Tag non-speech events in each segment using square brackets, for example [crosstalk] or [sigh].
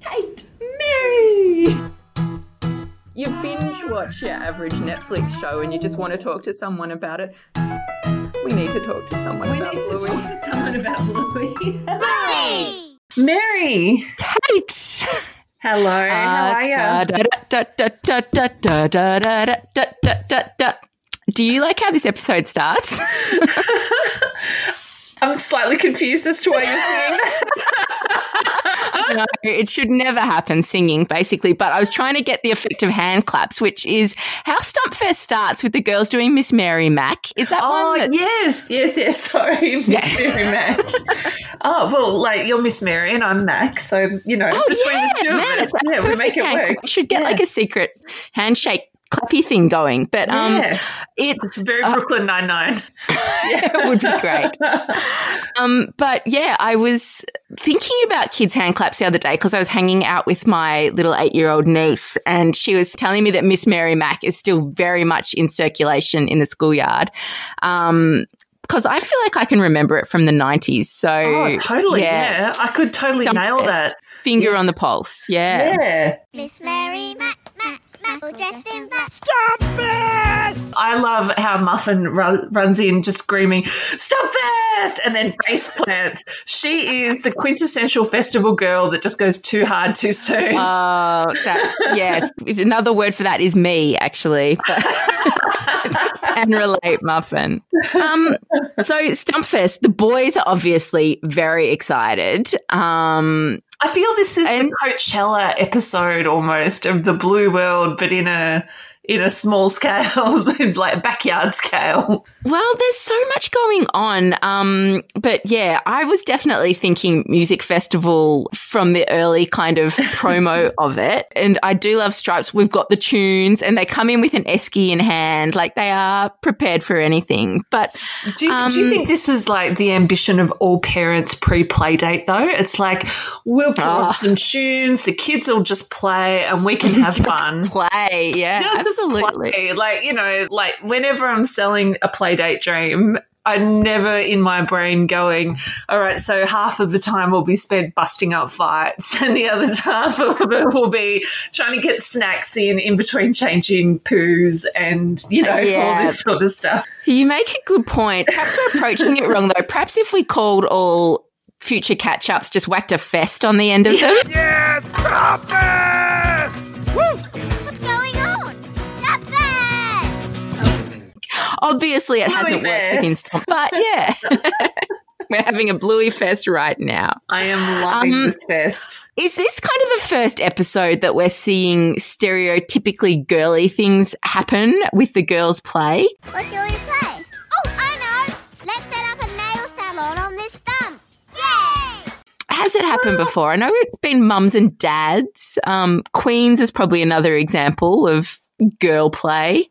Kate, Mary. You binge watch your average Netflix show and you just want to talk to someone about it. We need to talk to someone We about need to talk to someone about Bluey. Bluey! Mary, Kate. hello. How are you? Do you like how this episode starts? I'm slightly confused as to why you're saying that. [laughs] no, it should never happen singing, basically. But I was trying to get the effect of hand claps, which is how Stumpfest starts with the girls doing Miss Mary Mac. Is that Oh, one? That- yes, yes, yes. [laughs] Sorry, Miss Yeah. Mary Mac. oh, well, like you're Miss Mary and I'm Mac, so you know Oh, between yeah, the two man, of us, yeah, we make it work. We should get Yeah. like a secret handshake clappy thing going. But um, yeah, it's it's very uh, Brooklyn Nine Nine. [laughs] it would be great. Um, but yeah, I was thinking about kids' hand claps the other day because I was hanging out with my little eight year old niece and she was telling me that Miss Mary Mac is still very much in circulation in the schoolyard. Um, because I feel like I can remember it from the 90s. So, Oh, totally. Yeah. I could totally Stump nail fest. that. finger on the pulse. Yeah. Yeah. Miss Mary Mac, Mac, Mac, all dressed in black. I love how Muffin run, runs in just screaming, Stumpfest! And then face plants. She is the quintessential festival girl that just goes too hard too soon. Oh, that, yes. Another word for that is me, actually. [laughs] and relate, Muffin. Um, so, Stumpfest, the boys are obviously very excited. Um, I feel this is And- the Coachella episode almost of the Blue World, but in a in a small scale, [laughs] like backyard scale. well, there's so much going on. Um, but yeah, I was definitely thinking music festival from the early kind of [laughs] promo of it. And I do love Stripes. We've got the tunes and they come in with an esky in hand. Like they are prepared for anything. But Do you, do you Um, think this is like the ambition of all parents pre play date though? It's like we'll put on Ah. some tunes, the kids will just play, and we can [laughs] have fun. play. Yeah, absolutely. play. Like, you know, like whenever I'm selling a playdate dream, I'm never in my brain going, all right, so half of the time will be spent busting up fights, [laughs] and the other [laughs] half of it will be trying to get snacks in in between changing poos and, you know, [laughs] all this sort of stuff. You make a good point. Perhaps we're approaching it wrong, though. Perhaps if we called all future catch ups, just whacked a fest on the end of them. Yes, Stumpfest! Obviously, it hasn't Bluey worked within fest. Stomp, but yeah. [laughs] We're having a bluey fest right now. I am loving Um, this fest. Is this kind of the first episode that we're seeing stereotypically girly things happen with the girls' play? What do we play? Oh, I know! Let's set up a nail salon on this stump. Yay! Has it happened before? I know it's been mums and dads. Um, Queens is probably another example of girl play.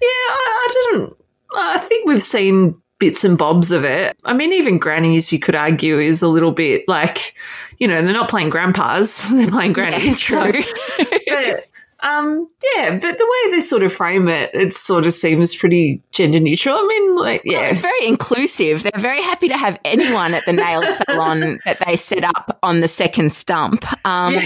Yeah, I, I didn't. I think we've seen bits and bobs of it. I mean, even grannies, you could argue, is a little bit like, you know, they're not playing grandpas; [laughs] they're playing grannies. true. So- [laughs] but um, yeah, but the way they sort of frame it, it sort of seems pretty gender neutral. I mean, like, yeah, It's very inclusive. They're very happy to have anyone at the nail [laughs] salon that they set up on the second stump. Um,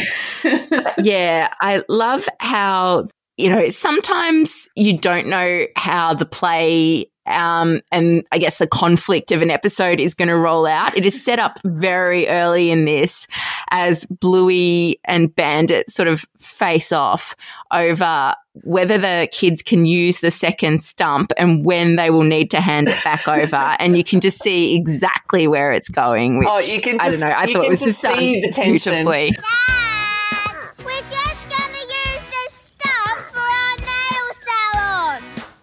yeah, I love how, you know, sometimes you don't know how the play um, and I guess the conflict of an episode is going to roll out. It is set up very early in this as Bluey and Bandit sort of face off over whether the kids can use the second stump and when they will need to hand it back over. [laughs] and you can just see exactly where it's going. Which, Oh, you can I don't know. I you thought can it was just just see the tension. beautifully. Dad!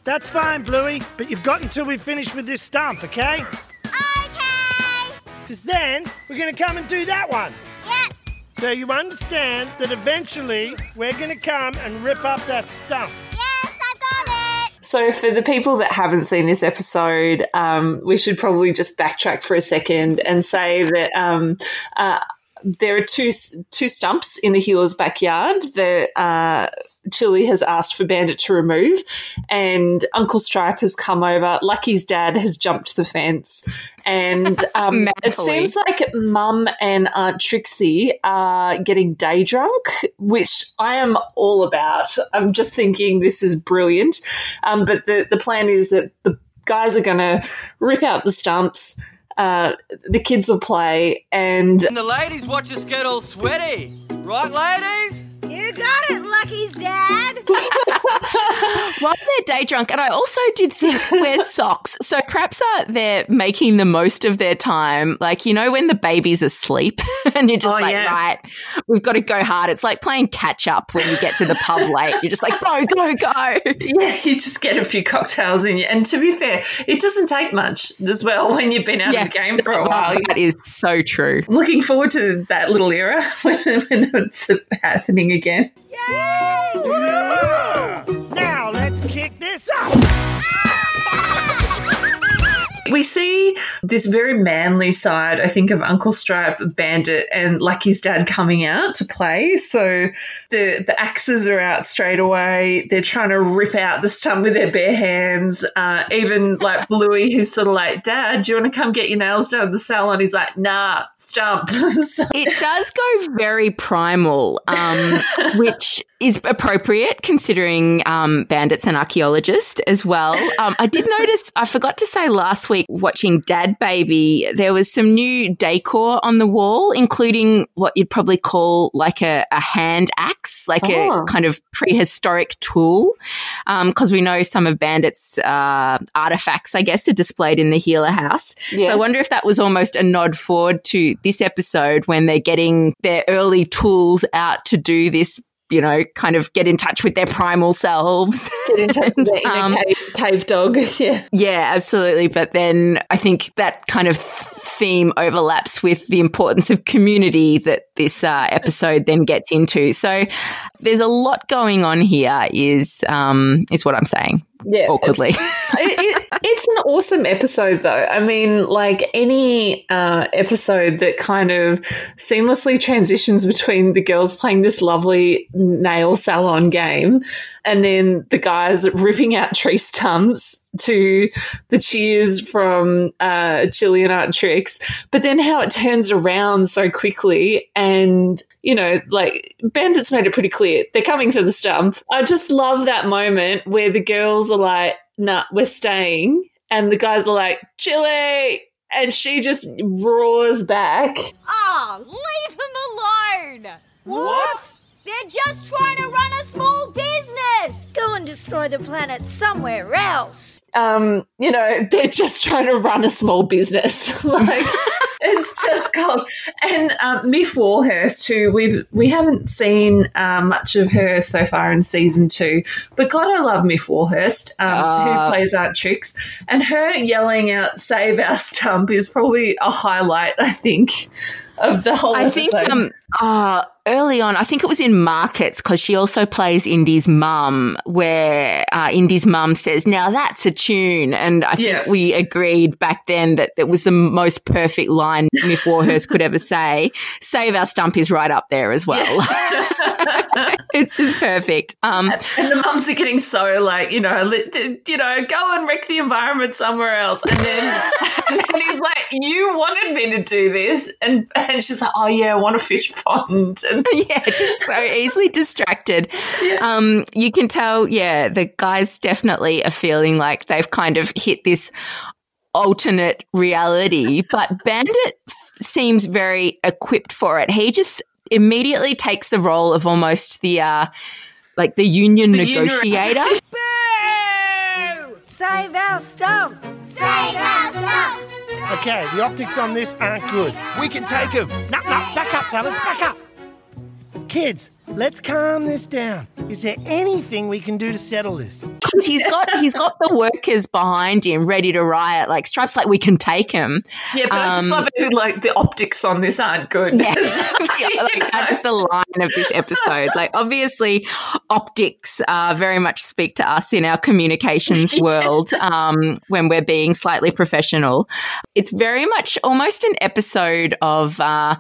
That's fine, Bluey, but you've got until we finish with this stump, okay? Okay. Because then we're going to come and do that one. Yep. So you understand that eventually we're going to come and rip up that stump. Yes, I got it. So, for the people that haven't seen this episode, um, we should probably just backtrack for a second and say that um, uh, there are two two stumps in the Heeler's backyard. The uh, Chili has asked for Bandit to remove, and Uncle Stripe has come over. Lucky's dad has jumped the fence, and [laughs] um, it seems like Mum and Aunt Trixie are getting day drunk, which I am all about. I'm just thinking this is brilliant, um, but the the plan is that the guys are going to rip out the stumps. Uh, the kids will play, and And the ladies watch us get all sweaty. Right, ladies? You got it, Lucky's dad. [laughs] While they're day drunk, and I also did think wear socks. So perhaps uh, they're making the most of their time. Like, you know, when the baby's asleep [laughs] and you're just Oh, like, yeah. right, we've got to go hard. It's like playing catch up when you get to the pub late. You're just like, go, go, go. [laughs] Yeah, you just get a few cocktails in you. And to be fair, it doesn't take much as well when you've been out of the game for a while. That is so true. I'm looking forward to that little era [laughs] when, when it's happening again. Yeah. We see this very manly side, I think, of Uncle Stripe, Bandit, and Lucky's dad coming out to play. So the the axes are out straight away. They're trying to rip out the stump with their bare hands. Uh, even like Bluey, who's sort of like, "Dad, do you want to come get your nails done at the salon?" He's like, "Nah, stump." [laughs] So- It does go very primal, um, which is appropriate considering um, bandits and archaeologist as well. Um, I did notice, I forgot to say last week watching Dad Baby, there was some new decor on the wall, including what you'd probably call like a, a hand axe, like Oh. a kind of prehistoric tool. Because we know some of Bandit's uh, artifacts, I guess, are displayed in the Heeler House. So I wonder if that was almost a nod forward to this episode when they're getting their early tools out to do this, you know, kind of get in touch with their primal selves. Get in touch with [laughs] the Um, cave, cave dog. [laughs] Yeah. yeah, absolutely. But then I think that kind of theme overlaps with the importance of community that this uh, episode then gets into. So there's a lot going on here. Is um, is what I'm saying Yeah. awkwardly. [laughs] it, it, it's an awesome episode, though. I mean, like any uh, episode that kind of seamlessly transitions between the girls playing this lovely nail salon game and then the guys ripping out tree stumps to the cheers from uh, Chili and Aunt Trixie, but then how it turns around so quickly and you know, like Bandits made it pretty clear they're coming for the stump. I just love that moment where the girls are like, nah, we're staying. And the guys are like, Chili. And she just roars back. Oh, leave them alone. What? They're just trying to run a small business. Go and destroy the planet somewhere else. Um, you know, they're just trying to run a small business. [laughs] like [laughs] it's just called and um, Miff Warhurst, who we've we haven't seen uh, much of her so far in season two, but God, I love Miff Warhurst, um, Ah. who plays Aunt Trixie, and her yelling out "Save our stump" is probably a highlight, I think, of the whole. I think episode. um uh early on, I think it was in markets because she also plays Indy's mum, where uh, Indy's mum says, "Now that's a tune," and I Yeah. think we agreed back then that it was the most perfect line Miff Warhurst could ever say. "Save our stump" is right up there as well. [laughs] [laughs] it's just perfect. Um, And the mums are getting so like, you know, you know, go and wreck the environment somewhere else. And then, [laughs] and then he's like, you wanted me to do this. And, and she's like, oh yeah, I want a fish pond. And [laughs] yeah, just so easily distracted. Um, you can tell, yeah, the guys definitely are feeling like they've kind of hit this alternate reality, but [laughs] Bandit seems very equipped for it. He just immediately takes the role of almost the, uh, like the union The negotiator. Boo! Save our stump. Save our stump. Okay, the optics on this aren't good. We can take him. No, no, back up, fellas, back up. Kids, let's calm this down. Is there anything we can do to settle this? 'Cause he's got he's got the workers behind him ready to riot. Like Stripe's like we can take him. yeah, but I just Um, love it. Like the optics on this aren't good. Yeah, [laughs] [laughs] You like, that is the line of this episode. Like, obviously, optics uh, very much speak to us in our communications [laughs] world um, when we're being slightly professional. It's very much almost an episode of. Uh,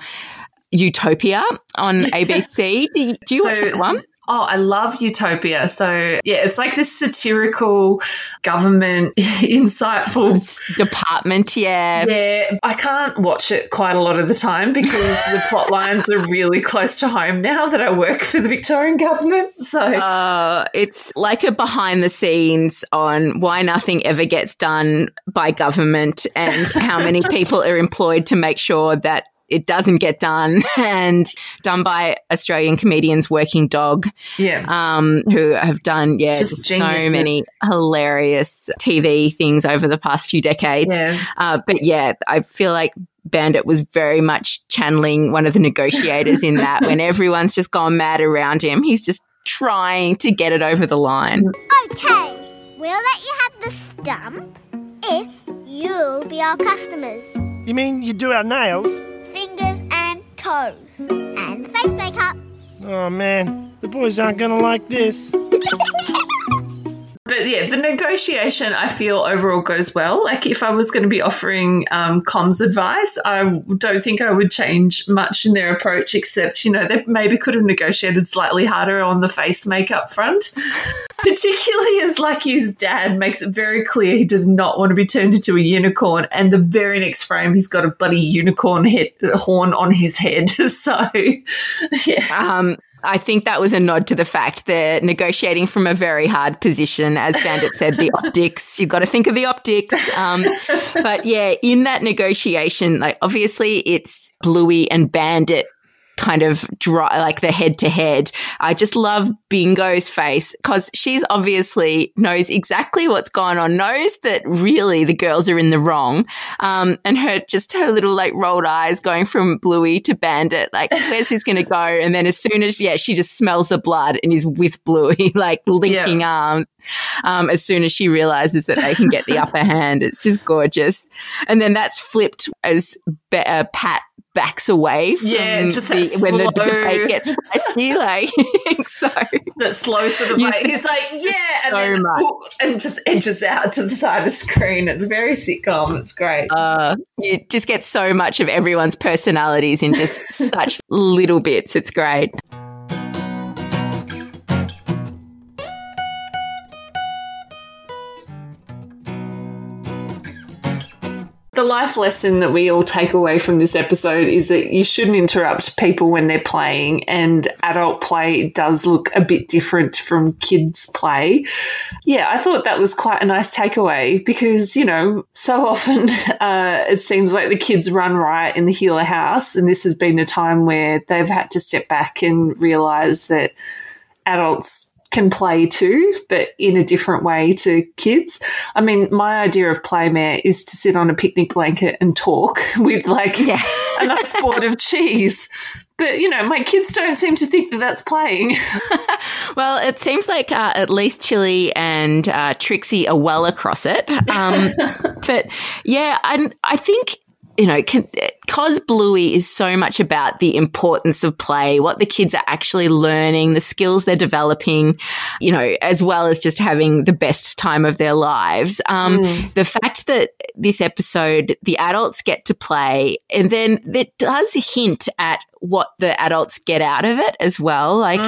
Utopia on ABC. Do you, do you watch that one? Oh, I love Utopia. So, yeah, it's like this satirical government, [laughs] insightful Department, yeah. Yeah, I can't watch it quite a lot of the time because the [laughs] plot lines are really close to home now that I work for the Victorian government. So, Uh, it's like a behind the scenes on why nothing ever gets done by government and how many [laughs] people are employed to make sure that it doesn't get done [laughs] and done by Australian comedians Working Dog, yeah. um, who have done, yeah, Just just so many hilarious TV things over the past few decades. Yeah. Uh, but yeah, I feel like Bandit was very much channeling one of the negotiators in that when [laughs] everyone's just gone mad around him. He's just trying to get it over the line. Okay, we'll let you have the stump if you'll be our customers. You mean you do our nails? Fingers and toes. And face makeup. Oh man, the boys aren't gonna like this. [laughs] But yeah, the negotiation I feel overall goes well. Like if I was going to be offering um, comms advice, I don't think I would change much in their approach, except you know they maybe could have negotiated slightly harder on the face makeup front. [laughs] Particularly as Lucky's dad makes it very clear he does not want to be turned into a unicorn, and the very next frame he's got a bloody unicorn head horn on his head. [laughs] so [laughs] yeah, Um, I think that was a nod to the fact they're negotiating from a very hard position. As Bandit said, the optics, you've got to think of the optics. Um, but yeah, in that negotiation, like obviously it's Bluey and Bandit kind of dry, like the head to head. I just love Bingo's face because she's obviously knows exactly what's going on, knows that really the girls are in the wrong. Um, and her, just her little like rolled eyes going from Bluey to Bandit, like, where's this going to go? And then as soon as, yeah, she just smells the blood and is with Bluey, [laughs] like linking arms. Um, as soon as she realizes that they can get the upper hand, it's just gorgeous. And then that's flipped as Be- uh, Pat backs away from Yeah, just the, when the slow- debate gets feisty. [laughs] Like, [laughs] so that slow sort of like he's like yeah and so then and just edges out to the side of the screen it's very sitcom it's great uh, you just get so much of everyone's personalities in just [laughs] such little bits. It's great. The life lesson that we all take away from this episode is that you shouldn't interrupt people when they're playing and adult play does look a bit different from kids play. Yeah i thought that was quite a nice takeaway because you know so often [laughs] uh, it seems like the kids run riot in the Heeler house and this has been a time where they've had to step back and realize that adults can play too, but in a different way to kids. I mean, my idea of playmare is to sit on a picnic blanket and talk [laughs] with like Yeah. a nice board of cheese. But you know, my kids don't seem to think that that's playing. [laughs] Well, it seems like uh, at least Chili and uh, Trixie are well across it. Um, [laughs] but yeah, and I think you know, because Bluey is so much about the importance of play, what the kids are actually learning, the skills they're developing, you know, as well as just having the best time of their lives. Um, The fact that this episode, the adults get to play, and then it does hint at what the adults get out of it as well. Like,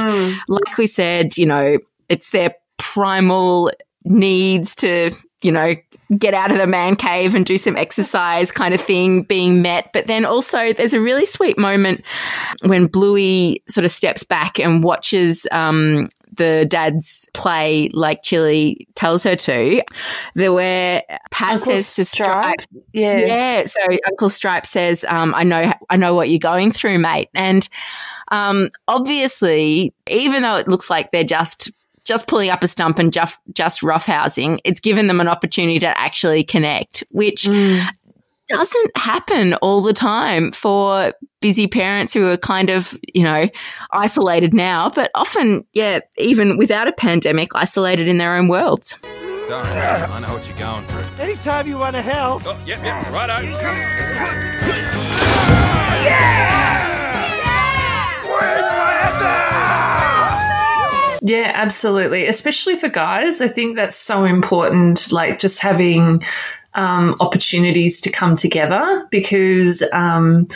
like we said, you know, it's their primal needs to, you know, get out of the man cave and do some exercise kind of thing being met. But then also there's a really sweet moment when Bluey sort of steps back and watches, um, the dad's play like Chili tells her to, the where Pat Uncle says to Stripe, Yeah. yeah. So Uncle Stripe says, um, "I know, I know what you're going through, mate." And um, obviously, even though it looks like they're just just pulling up a stump and just just roughhousing, it's given them an opportunity to actually connect, which. Mm. Doesn't happen all the time for busy parents who are kind of, you know, isolated now, but often, yeah, even without a pandemic, isolated in their own worlds. Don't I know what you're going through. Anytime you want to help. Oh, yep, yep, righto. [laughs] Yeah, absolutely. Especially for guys. I think that's so important. Like just having um, opportunities to come together because um,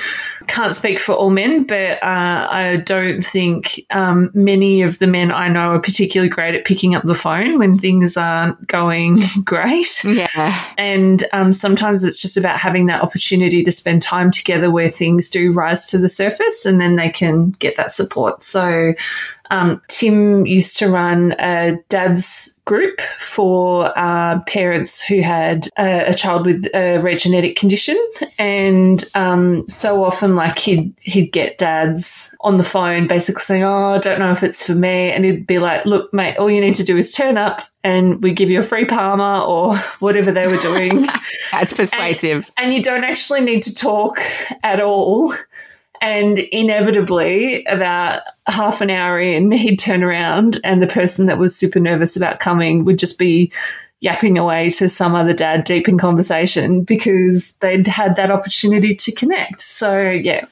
can't speak for all men, but uh, I don't think um, many of the men I know are particularly great at picking up the phone when things aren't going [laughs] great. Yeah. And um, sometimes it's just about having that opportunity to spend time together where things do rise to the surface and then they can get that support. So um, Tim used to run a dad's group for uh, parents who had a, a, child with a rare genetic condition, and um, so often, like he'd he'd get dads on the phone, basically saying, "Oh, I don't know if it's for me," and he'd be like, "Look, mate, all you need to do is turn up." And we give you a free Palmer or [laughs] whatever they were doing. [laughs] That's persuasive. And, and you don't actually need to talk at all. And inevitably, about half an hour in, he'd turn around and the person that was super nervous about coming would just be yapping away to some other dad deep in conversation because they'd had that opportunity to connect. So, yeah.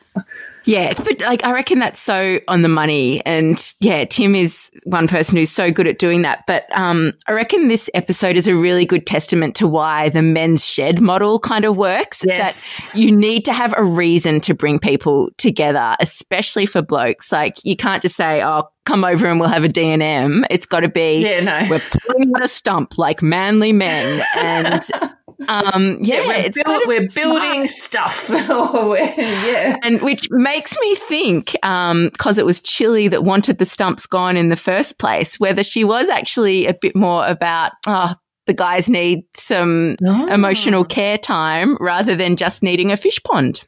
Yeah, but like I reckon that's so on the money, and yeah, Tim is one person who's so good at doing that. But um, I reckon this episode is a really good testament to why the men's shed model kind of works. Yes. That you need to have a reason to bring people together, especially for blokes. Like you can't just say, "Oh, come over and we'll have a D&M. It's got to be, yeah, no. we're pulling on a stump like manly men. And [laughs] um, yeah, yeah, we're, it's build, kind of we're building stuff. [laughs] yeah. And which makes me think, because it was Chili that wanted the stumps gone in the first place, whether she was actually a bit more about, oh, the guys need some Oh. emotional care time rather than just needing a fish pond.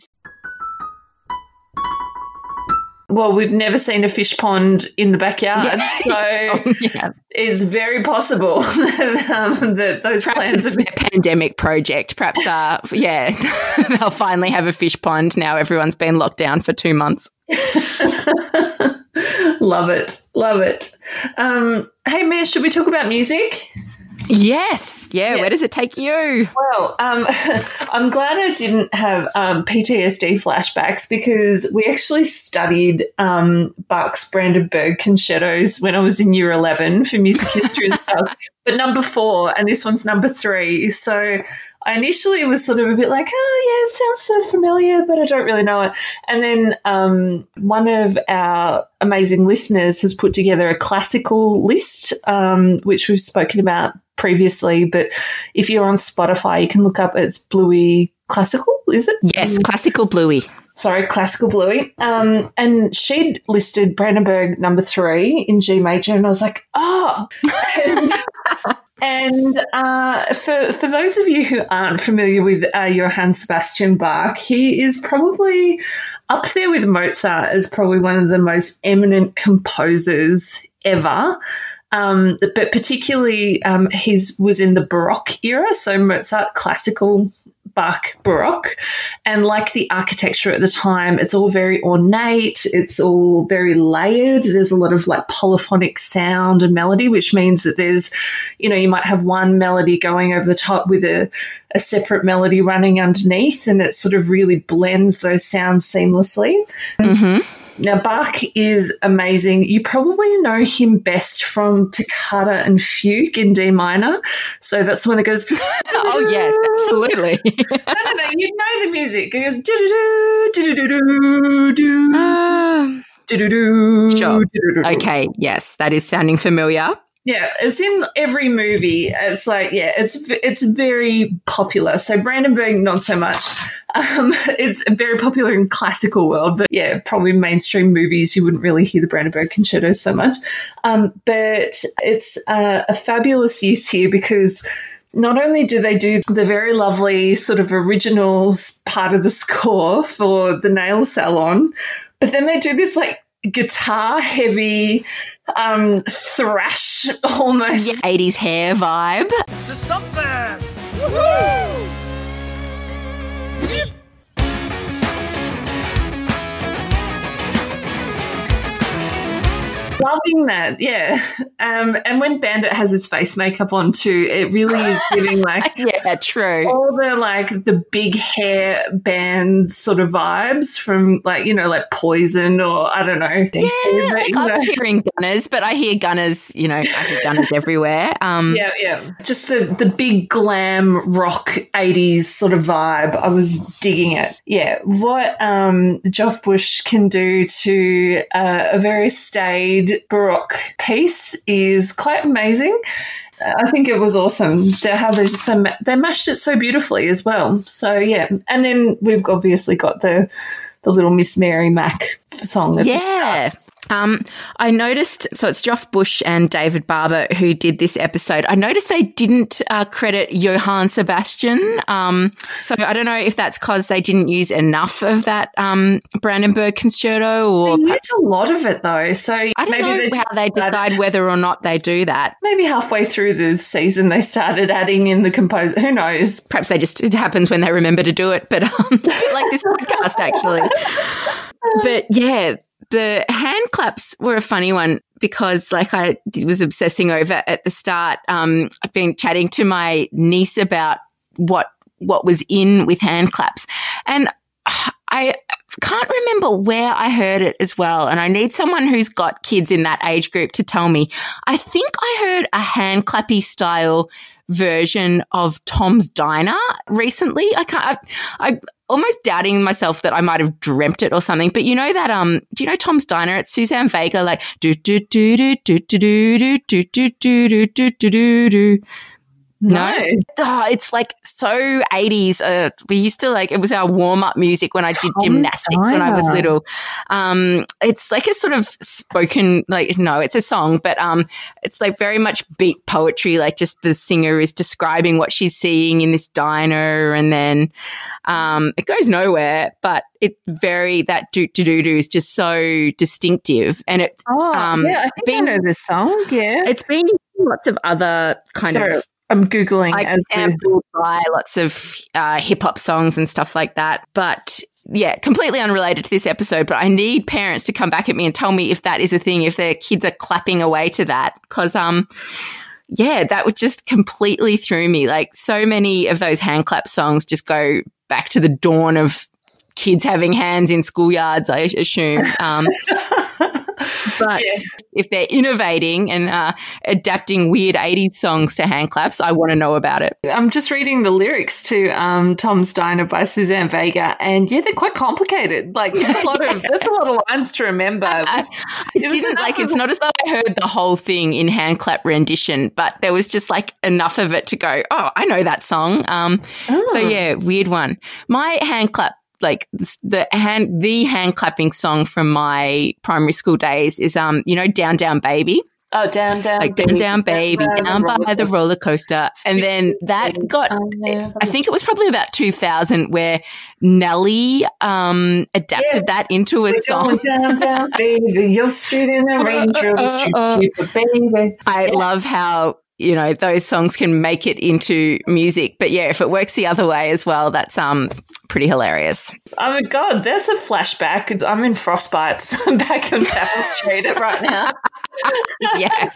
Well, we've never seen a fish pond in the backyard, so [laughs] yeah. it's very possible that, [laughs] um, that those Perhaps plans it's have been. a pandemic project. Perhaps, uh, yeah, [laughs] they'll finally have a fish pond now. Everyone's been locked down for two months. love it, love it. Um, hey, Mia, should we talk about music? Yes, yeah. Yeah. Where does it take you? Well, um, [laughs] I'm glad I didn't have um, PTSD flashbacks because we actually studied um, Bach's Brandenburg concertos when I was in year 11 for music history and [laughs] stuff. But number four, and this one's number three. So I initially was sort of a bit like, oh, yeah, it sounds of familiar, but I don't really know it. And then um, one of our amazing listeners has put together a classical list, um, which we've spoken about previously. But if you're on Spotify, you can look up it's Bluey Classical, is it? Yes, classical bluey. Sorry, Classical Bluey. Um, and she'd listed Brandenburg number three in G major, and I was like, oh. [laughs] And, uh, for for those of you who aren't familiar with uh, Johann Sebastian Bach, he is probably up there with Mozart as probably one of the most eminent composers ever. Um, but particularly, um, his was in the Baroque era, so Mozart classical, Bach Baroque, and like the architecture at the time, it's all very ornate. It's all very layered. There's a lot of like polyphonic sound and melody, which means that there's, you know, you might have one melody going over the top with a, a separate melody running underneath, and it sort of really blends those sounds seamlessly. hmm Now, Bach is amazing. You probably know him best from Toccata and Fugue in D minor. So that's the one that goes, [laughs] Oh yes, absolutely. [laughs] no, no, no, you know the music. It goes, do do do do do do. Sure. okay, yes, that is sounding familiar. Yeah, it's in every movie. It's like, yeah, it's it's very popular. So Brandenburg, not so much. Um, [laughs] it's very popular in classical world, but yeah, probably mainstream movies you wouldn't really hear the Brandenburg concertos so much. Um, but it's uh, a fabulous use here because not only do they do the very lovely sort of original s- part of the score for the nail salon, but then they do this like guitar heavy um thrash [laughs] almost Yeah, 80s hair vibe. The Stumpers! love loving that. Yeah. [laughs] Um, and when Bandit has his face makeup on too, it really is giving [laughs] like yeah, true. all the like the big hair band sort of vibes from like you know like Poison or I don't know. DC, Yeah, but, like I know. hearing gunners, but I hear gunners, you know, I hear gunners everywhere. Um, Yeah, yeah. Just the, the big glam rock 80s sort of vibe. I was digging it. Yeah. What um, Joff Bush can do to uh, a very staid Baroque piece is quite amazing. I think it was awesome to how they just so ma- they mashed it so beautifully as well. So yeah, and then we've obviously got the the little Miss Mary Mac song. At the start. Yeah. Um, I noticed, so it's Joff Bush and David Barber who did this episode. I noticed they didn't uh, credit Johann Sebastian. Um, so I don't know if that's because they didn't use enough of that um, Brandenburg concerto or They used a lot of it though, so I don't maybe know how they decide whether or not they do that. maybe halfway through the season they started adding in the composer. Who knows? Perhaps they just, it happens when they remember to do it, but um, [laughs] like this podcast actually. [laughs] But yeah, the hand claps were a funny one because like I was obsessing over at the start. Um, I've been chatting to my niece about what, what was in with hand claps and I can't remember where I heard it as well. And I need someone who's got kids in that age group to tell me. I think I heard a hand clappy style version of Tom's Diner recently. I can't, I, I almost doubting myself that I might have dreamt it or something. But you know that, um, do you know Tom's Diner? It's Suzanne Vega, like, do, do, do, do, do, do, do, do, do, do, do, do, do, do, do. No, oh, it's like so 80s. Uh, we used to like, it was our warm up music when I did Tom's gymnastics when I was little. Um, it's like a sort of spoken, like, no, it's a song, but, um, it's like very much beat poetry. Like just the singer is describing what she's seeing in this diner and then, um, it goes nowhere, but it very, that do do do do is just so distinctive. And it, Oh, Um, yeah, I think being- I know this song. Yeah, it's been in lots of other kind Sorry, of I'm googling the- sampled by lots of uh, hip hop songs and stuff like that. But yeah, completely unrelated to this episode. But I need parents to come back at me and tell me if that is a thing, if their kids are clapping away to that, because um. Yeah, that would just completely threw me. Like so many of those hand clap songs just go back to the dawn of kids having hands in schoolyards, I assume. Um, [laughs] but Yeah. if they're innovating and uh, adapting weird 80s songs to hand claps, I want to know about it. I'm just reading the lyrics to um, Tom's Diner by Suzanne Vega, and yeah, they're quite complicated. Like, that's a lot of that's a lot of lines to remember. [laughs] I, I didn't like it's not as though I heard the whole thing in hand clap rendition, but there was just like enough of it to go, oh, I know that song. Um, So Oh. yeah, weird one. My hand clap, like the hand, the hand clapping song from my primary school days is, um, you know, Down Down Baby. Oh, down, down, like down, down, baby, down by the roller coaster. And then that got, I think it was probably about 2000 where Nelly um, adapted Yes. that into a We're song. down, down, [laughs] baby. You're street in a street [laughs] keeper, baby. I love how, you know, those songs can make it into music. But yeah, if it works the other way as well, that's um pretty hilarious. Oh my god, there's a flashback. I'm in frostbites [laughs] back on Chapel Street right now. [laughs] Yes.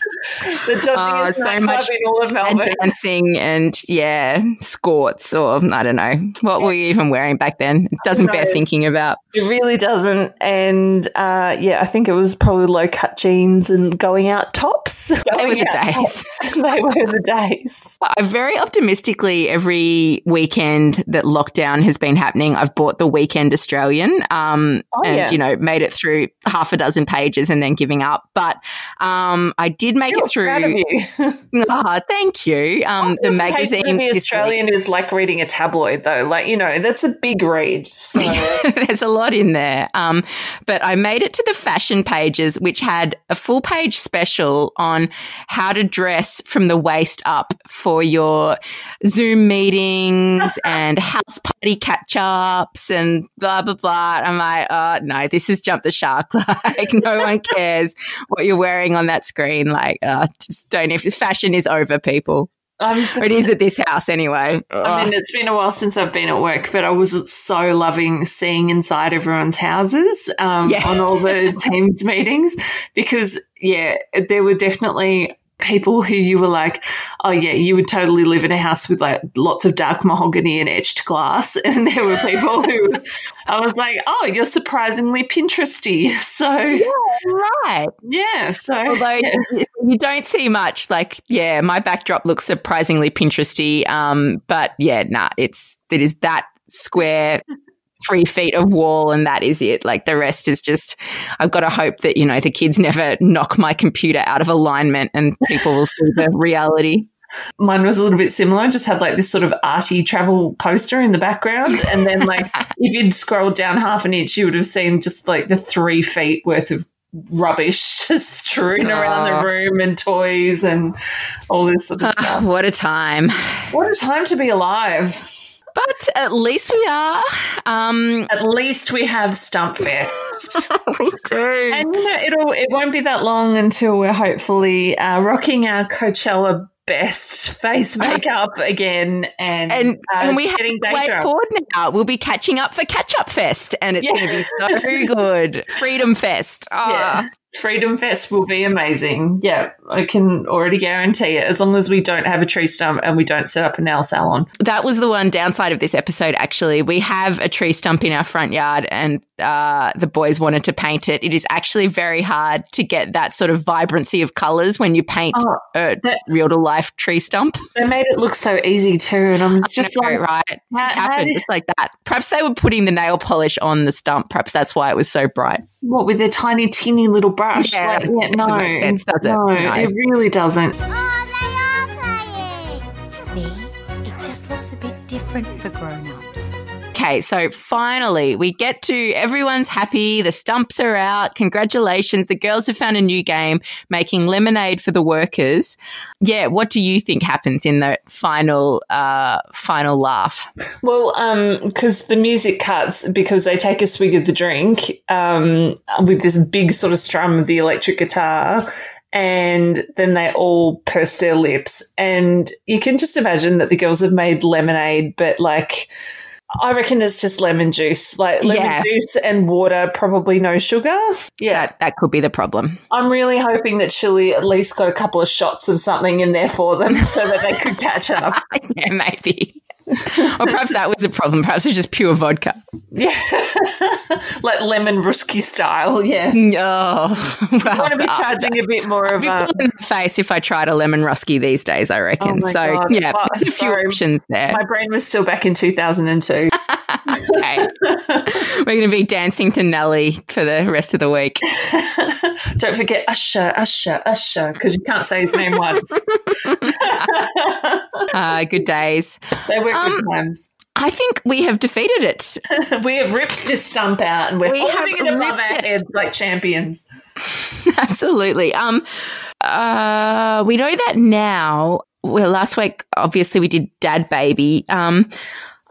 the dodgiest so much in all of and dancing and yeah, skorts or I don't know. What were you even wearing back then? It doesn't bear thinking about. It really doesn't. And uh, yeah, I think it was probably low cut jeans and going out tops. [laughs] They were the days. tops. [laughs] they were the days. I very optimistically every weekend that lockdown has been happening, I've bought the Weekend Australian, um, Oh, and yeah. you know made it through half a dozen pages and then giving up. But um, I did make Feel it through. proud of you. [laughs] Ah, thank you. Um, the magazine. The this week- Australian is like reading a tabloid, though. Like you know, that's a big read. So [laughs] There's a lot in there. Um, but I made it to the fashion pages, which had a full page special on how to dress from the waist up for your Zoom meetings [laughs] and house party catch ups and blah, blah, blah. I'm like, oh, no, this has jumped the shark. Like, no one cares what you're wearing on that screen. Like, uh, just don't, if fashion is over, people. I'm just, it is at this house anyway. I mean, it's been a while since I've been at work, but I was so loving seeing inside everyone's houses um, Yeah. on all the [laughs] teams meetings because, yeah, there were definitely people who you were like, oh, yeah, you would totally live in a house with like lots of dark mahogany and etched glass. [laughs] And there were people who I was like, oh, you're surprisingly Pinteresty. [laughs] So, yeah, right. yeah. So, Although yeah. you- you don't see much, like yeah, my backdrop looks surprisingly Pinteresty. Um, but yeah, nah, it's it is that square three feet of wall, and that is it. Like the rest is just. I've got to hope that you know the kids never knock my computer out of alignment, and people will see the reality. Mine was a little bit similar. Just had like this sort of arty travel poster in the background, and then like [laughs] if you'd scrolled down half an inch, you would have seen just like the three feet worth of rubbish [laughs] just strewn around the room and toys and all this sort of ah, stuff. what a time! What a time to be alive! But at least we are. Um, At least we have Stump Fest. [laughs] we do. And you know, it'll it won't be that long until we're hopefully uh, rocking our Coachella best face [laughs] makeup again, and and uh, and we have to wait drunk. forward now. We'll be catching up for Catch Up Fest, and it's Yeah. going to be so good. Freedom Fest. [laughs] Ah. Yeah. Freedom Fest will be amazing. Yeah, I can already guarantee it. As long as we don't have a tree stump and we don't set up a nail salon. That was the one downside of this episode, actually. We have a tree stump in our front yard and uh, the boys wanted to paint it. It is actually very hard to get that sort of vibrancy of colours when you paint Oh, a real to life tree stump. They made it look so easy too, and I'm just know, like, right? It how- just how happened. like that. Perhaps they were putting the nail polish on the stump. Perhaps that's why it was so bright. what with their tiny, teeny little brush? Yeah, Like, it no, make sense, does it? No, No. it really doesn't. Oh, they are playing. See, it just looks a bit different for grown-ups. Okay, so finally we get to everyone's happy. The stumps are out. Congratulations. The girls have found a new game, making lemonade for the workers. Yeah, what do you think happens in the final uh final laugh? Well, um, because the music cuts because they take a swig of the drink, um, with this big sort of strum of the electric guitar, and then they all purse their lips, and you can just imagine that the girls have made lemonade, but like. I reckon it's just lemon juice, like lemon Yeah. juice and water, probably no sugar. Yeah, That that could be the problem. I'm really hoping that Chili at least got a couple of shots of something in there for them [laughs] so that they could catch up. [laughs] yeah, maybe. Or perhaps that was the problem. Perhaps it was just pure vodka. Yeah. [laughs] like lemon Ruski style. Yeah. Oh, [laughs] well, I want to be charging a bit more I'd of be a. in the face if I tried a lemon Ruski these days, I reckon. Oh so God. yeah, Well, there's a few sorry. options there. My brain was still back in 2002. [laughs] Okay. [laughs] We're going to be dancing to Nelly for the rest of the week. [laughs] Don't forget Usher, Usher, Usher, because you can't say his name once. Uh, [laughs] good days. they were Um, good times. I think we have defeated it. We have ripped this stump out and we're We holding it above our heads like champions. Absolutely. Um, uh, we know that now. Well, last week, obviously, we did Dad Baby. Um,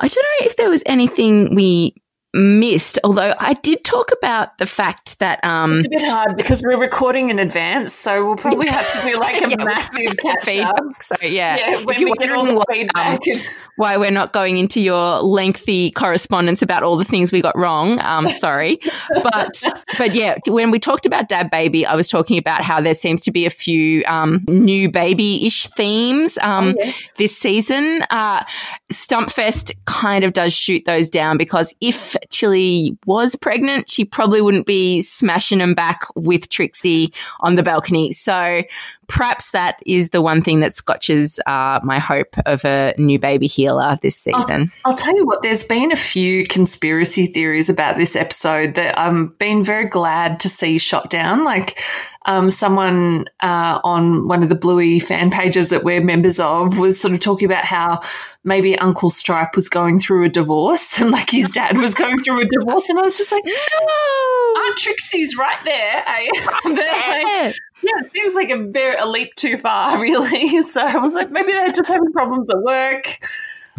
I don't know if there was anything we missed, although I did talk about the fact that um, It's a bit hard because we're recording in advance, so we'll probably have to do like [laughs] a Yeah, massive catch up. feedback. So yeah, Yeah, if you're we get all wondering why, um, why we're not going into your lengthy correspondence about all the things we got wrong. Um, sorry, but [laughs] but yeah, when we talked about Dad Baby, I was talking about how there seems to be a few um, new baby-ish themes um, this season. Uh, Stumpfest kind of does shoot those down because if Chili was pregnant, she probably wouldn't be smashing them back with Trixie on the balcony. So perhaps that is the one thing that scotches uh, my hope of a new baby Heeler this season. I'll tell you what, there's been a few conspiracy theories about this episode that I've been very glad to see shot down. Like, um, someone uh, on one of the Bluey fan pages that we're members of was sort of talking about how maybe Uncle Stripe was going through a divorce and like his dad was going through a divorce. And I was just like, no, Aunt Trixie's right there. eh?" [laughs] Like, Yeah. yeah, it seems like a very a leap too far, [laughs] really. So I was like, maybe they're just having problems at work.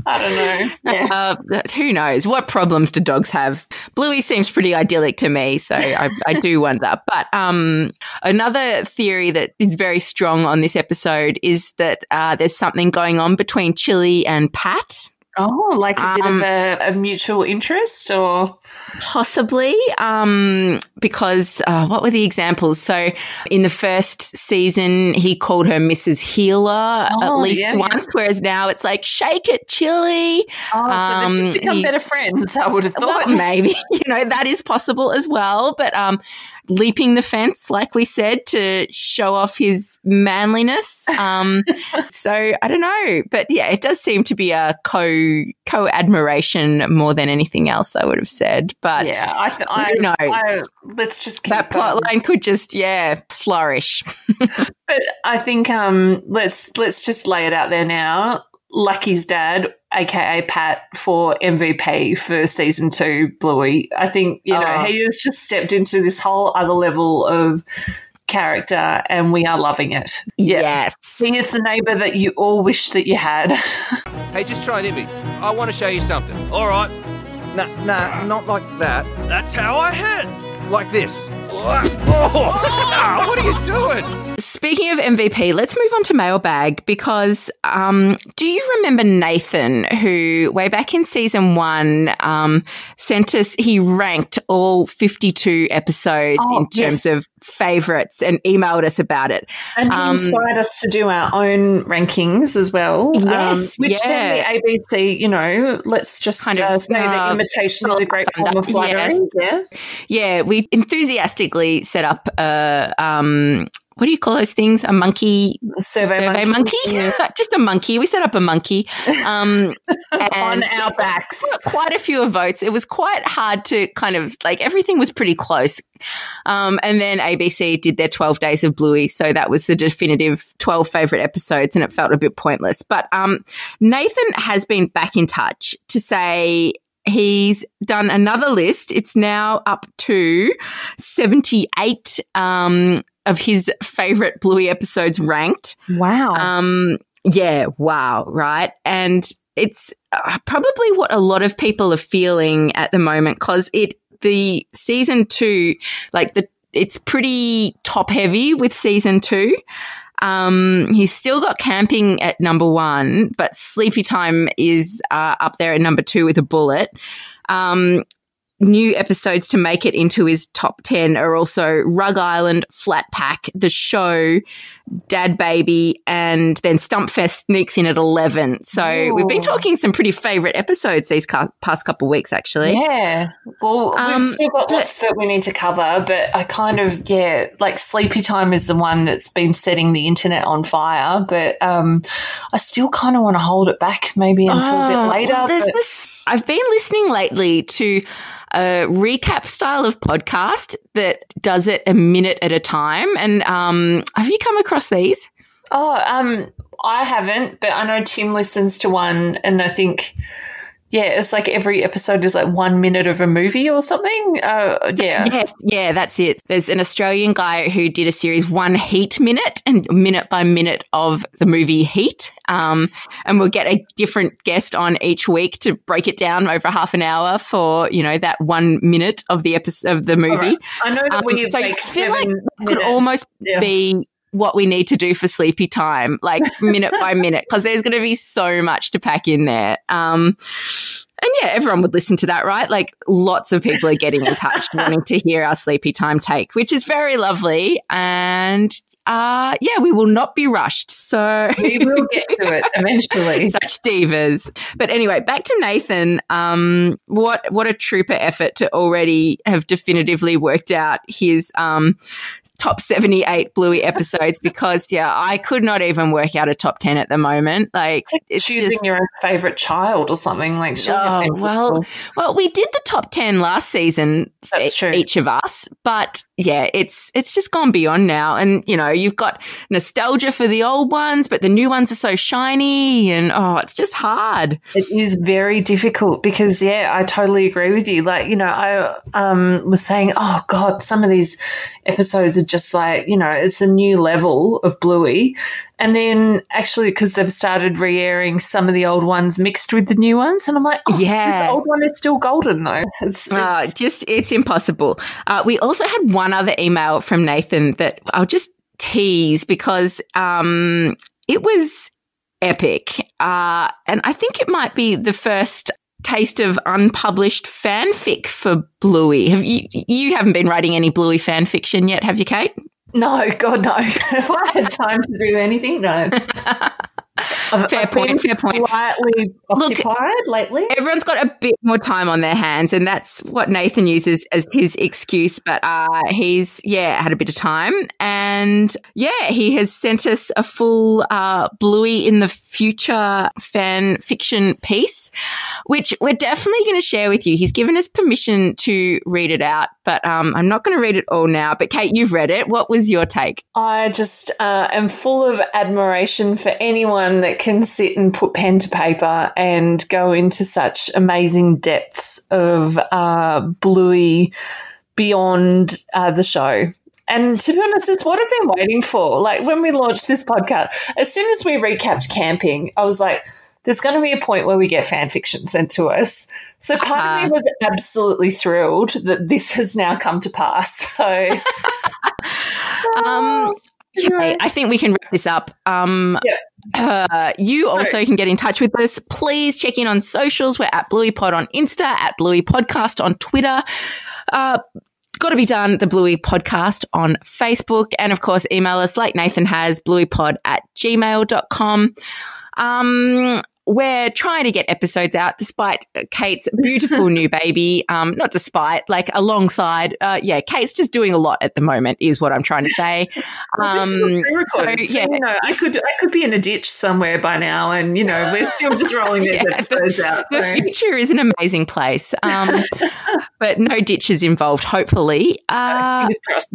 I don't know. [laughs] Yeah. Uh, who knows? What problems do dogs have? Bluey seems pretty idyllic to me, so I, I do [laughs] wonder. But um, another theory that is very strong on this episode is that uh, there's something going on between Chili and Pat. Oh, like a bit Um, of a, a mutual interest, or Possibly, um, because uh, what were the examples? So, in the first season, he called her Mrs. Heeler at Oh, least yeah, yeah. once, whereas now it's like "Shake it, Chili." oh, so Um, they've just become better friends. I would have thought. Well, maybe [laughs] you know that is possible as well. But um, leaping the fence, like we said, to show off his manliness. Um, [laughs] so I don't know, but yeah, it does seem to be a co co admiration more than anything else. I would have said, but yeah, I, th- I, who knows? I, let's just keep that plot line could just yeah flourish. [laughs] But I think um, let's let's just lay it out there now. Lucky's dad, aka Pat, for MVP for season two, Bluey. I think you know Oh. he has just stepped into this whole other level of character, and we are loving it. Yeah. Yes. He is the neighbor that you all wish that you had. [laughs] Hey, just try and hit me. I want to show you something. All right, Nah, nah, not like that. that's how I hit. Like this. [laughs] Oh, what are you doing? Speaking of MVP, let's move on to mailbag because um, do you remember Nathan, who way back in season one um, sent us, he ranked all 52 episodes Oh, in yes. terms of favorites and emailed us about it. And he Um, inspired us to do our own rankings as well. um, Yes, which yeah. then the ABC, you know, let's just Kind of, uh, say that uh, imitation is a great form of flattery. Yes. Yeah. Yeah, we enthusiastically set up a, um, what do you call those things? A monkey Survey, survey monkey? Yeah. [laughs] Just a monkey. We set up a monkey. Um, [laughs] On our backs. quite a few of votes. It was quite hard to kind of like everything was pretty close. Um, and then ABC did their 12 days of Bluey. So that was the definitive 12 favorite episodes and it felt a bit pointless. But, um, Nathan has been back in touch to say he's done another list. It's now up to 78, um, of his favorite Bluey episodes ranked. Wow. Um, yeah, wow, right? And it's uh, probably what a lot of people are feeling at the moment because it the season two, like the it's pretty top heavy with season two. Um, he's still got camping at number one, but sleepy time is uh, up there at number two with a bullet. Um, new episodes to make it into his top 10 are also Rug Island, Flat Pack, The Show, Dad Baby, and then Stumpfest sneaks in at 11. So we've been talking some pretty favorite episodes these ca- past couple of weeks, actually. yeah. Well, Um, we've still got lots that we need to cover, but I kind of, yeah, like Sleepy Time is the one that's been setting the internet on fire, but um, I still kind of want to hold it back maybe until a Oh, bit later. well, there's but- I've been listening lately to a recap style of podcast that does it a minute at a time. And um, have you come across these? Oh, um, I haven't, but I know Tim listens to one, and I think, yeah, it's like every episode is like one minute of a movie or something. Uh, yeah. Yes, yeah, that's it. There's an Australian guy who did a series, One Heat Minute, and minute by minute of the movie Heat. Um, and we'll get a different guest on each week to break it down over half an hour for you know that one minute of the episode of the movie. Right. I know that Um, we so feel like could almost Yeah. be what we need to do for sleepy time, like minute by minute, because there's going to be so much to pack in there. Um, and yeah, everyone would listen to that, right? Like lots of people are getting in touch, [laughs] wanting to hear our sleepy time take, which is very lovely. And uh, yeah, we will not be rushed. So we will get to it [laughs] eventually. such divas. But anyway, back to Nathan. Um, what what a trooper effort to already have definitively worked out his um top 78 bluey [laughs] episodes because yeah i could not even work out a top 10 at the moment like it's Choosing just- your own favorite child or something like. Oh, well, well, we did the top ten last season, That's e- true. each of us. But yeah, it's it's just gone beyond now, and you know, you've got nostalgia for the old ones, but the new ones are so shiny, and oh, it's just hard. It is very difficult because, yeah, I totally agree with you. Like, you know, I um, was saying, oh God, some of these episodes are just like, you know, it's a new level of Bluey. And then actually, because they've started re airing some of the old ones mixed with the new ones. And I'm like, oh, Yeah. this old one is still golden though. [laughs] It's, Uh, just it's impossible. Uh, we also had one other email from Nathan that I'll just tease because um, it was epic, uh, and I think it might be the first taste of unpublished fanfic for Bluey. Have you you haven't been writing any Bluey fan fiction yet, have you, Kate? no, God, no. [laughs] if I had time to do anything, no. [laughs] I've, Fair I've point, fair point. Slightly Look- occupied lately. Everyone's got a bit more time on their hands, and that's what Nathan uses as his excuse. But uh, he's, yeah, had a bit of time. And yeah, he has sent us a full uh, Bluey in the Future fan fiction piece, which we're definitely going to share with you. He's given us permission to read it out, but um, I'm not going to read it all now. But Kate, you've read it. What was your take? I just uh, am full of admiration for anyone that can sit and put pen to paper and go into such amazing depths of uh, Bluey beyond uh, the show. And to be honest, it's what I've been waiting for. Like when we launched this podcast, as soon as we recapped camping, I was like, there's going to be a point where we get fan fiction sent to us. So part of me was absolutely thrilled that this has now come to pass. [laughs] So [laughs] Um, [laughs] okay, I think we can wrap this up. Um, uh, you also can get in touch with us. Please check in on socials. We're at Bluey Pod on Insta, at Bluey Podcast on Twitter. Uh, Got to be done, the Bluey Podcast on Facebook. And of course, email us like Nathan has, blueypod at gmail.com. Um, we're trying to get episodes out despite Kate's beautiful [laughs] new baby. Um, not despite, like alongside. Uh, yeah, Kate's just doing a lot at the moment, is what I'm trying to say. [laughs] Well, Um, so, yeah, you know, I could I could be in a ditch somewhere by now, and you know, we're still just rolling [laughs] these Yeah, the- episodes out. the so- future is an amazing place, um, but no ditches involved. Hopefully, [laughs] uh,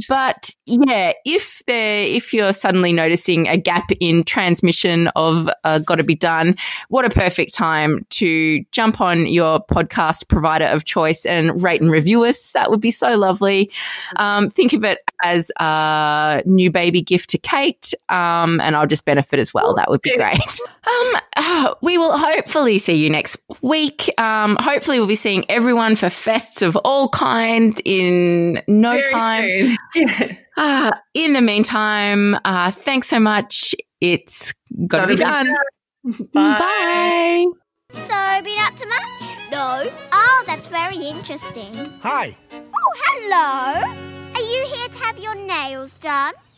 but yeah, if there, if you're suddenly noticing a gap in transmission of uh, "Got to Be Done," what a perfect time to jump on your podcast provider of choice and rate and review us. That would be so lovely. Um, think of it as a new baby gift to Kate, um, and I'll just benefit as well. That would be great. [laughs] Um, uh, we will hopefully see you next week. Um, hopefully, we'll be seeing everyone for fests of all kind in no Very time. soon. [laughs] Uh, in the meantime, uh, thanks so much. It's got to be done. Bye. [laughs] Bye. So, been up to much? No. Oh, that's very interesting. Hi. Oh, hello. Are you here to have your nails done?